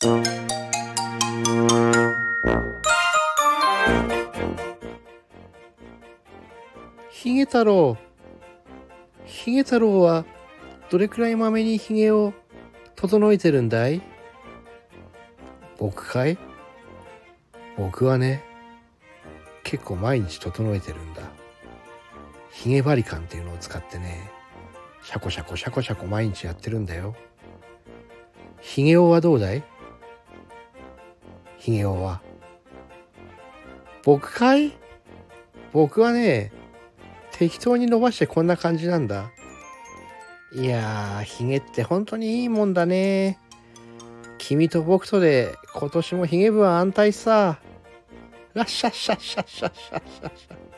ヒゲ太郎。ヒゲ太郎はどれくらいまめにヒゲを整えてるんだい？僕かい？僕はね、結構毎日整えてるんだ。ヒゲバリカンっていうのを使ってね、シャコシャコシャコシャコ毎日やってるんだよ。ヒゲ王はどうだい？ヒゲ王は。僕かい？僕はね、適当に伸ばしてこんな感じなんだ。いやー、ヒゲって本当にいいもんだね。君と僕とで今年もヒゲ部は安泰さ。ラッシャッシャッシャッシャッシャッシャッシャッ。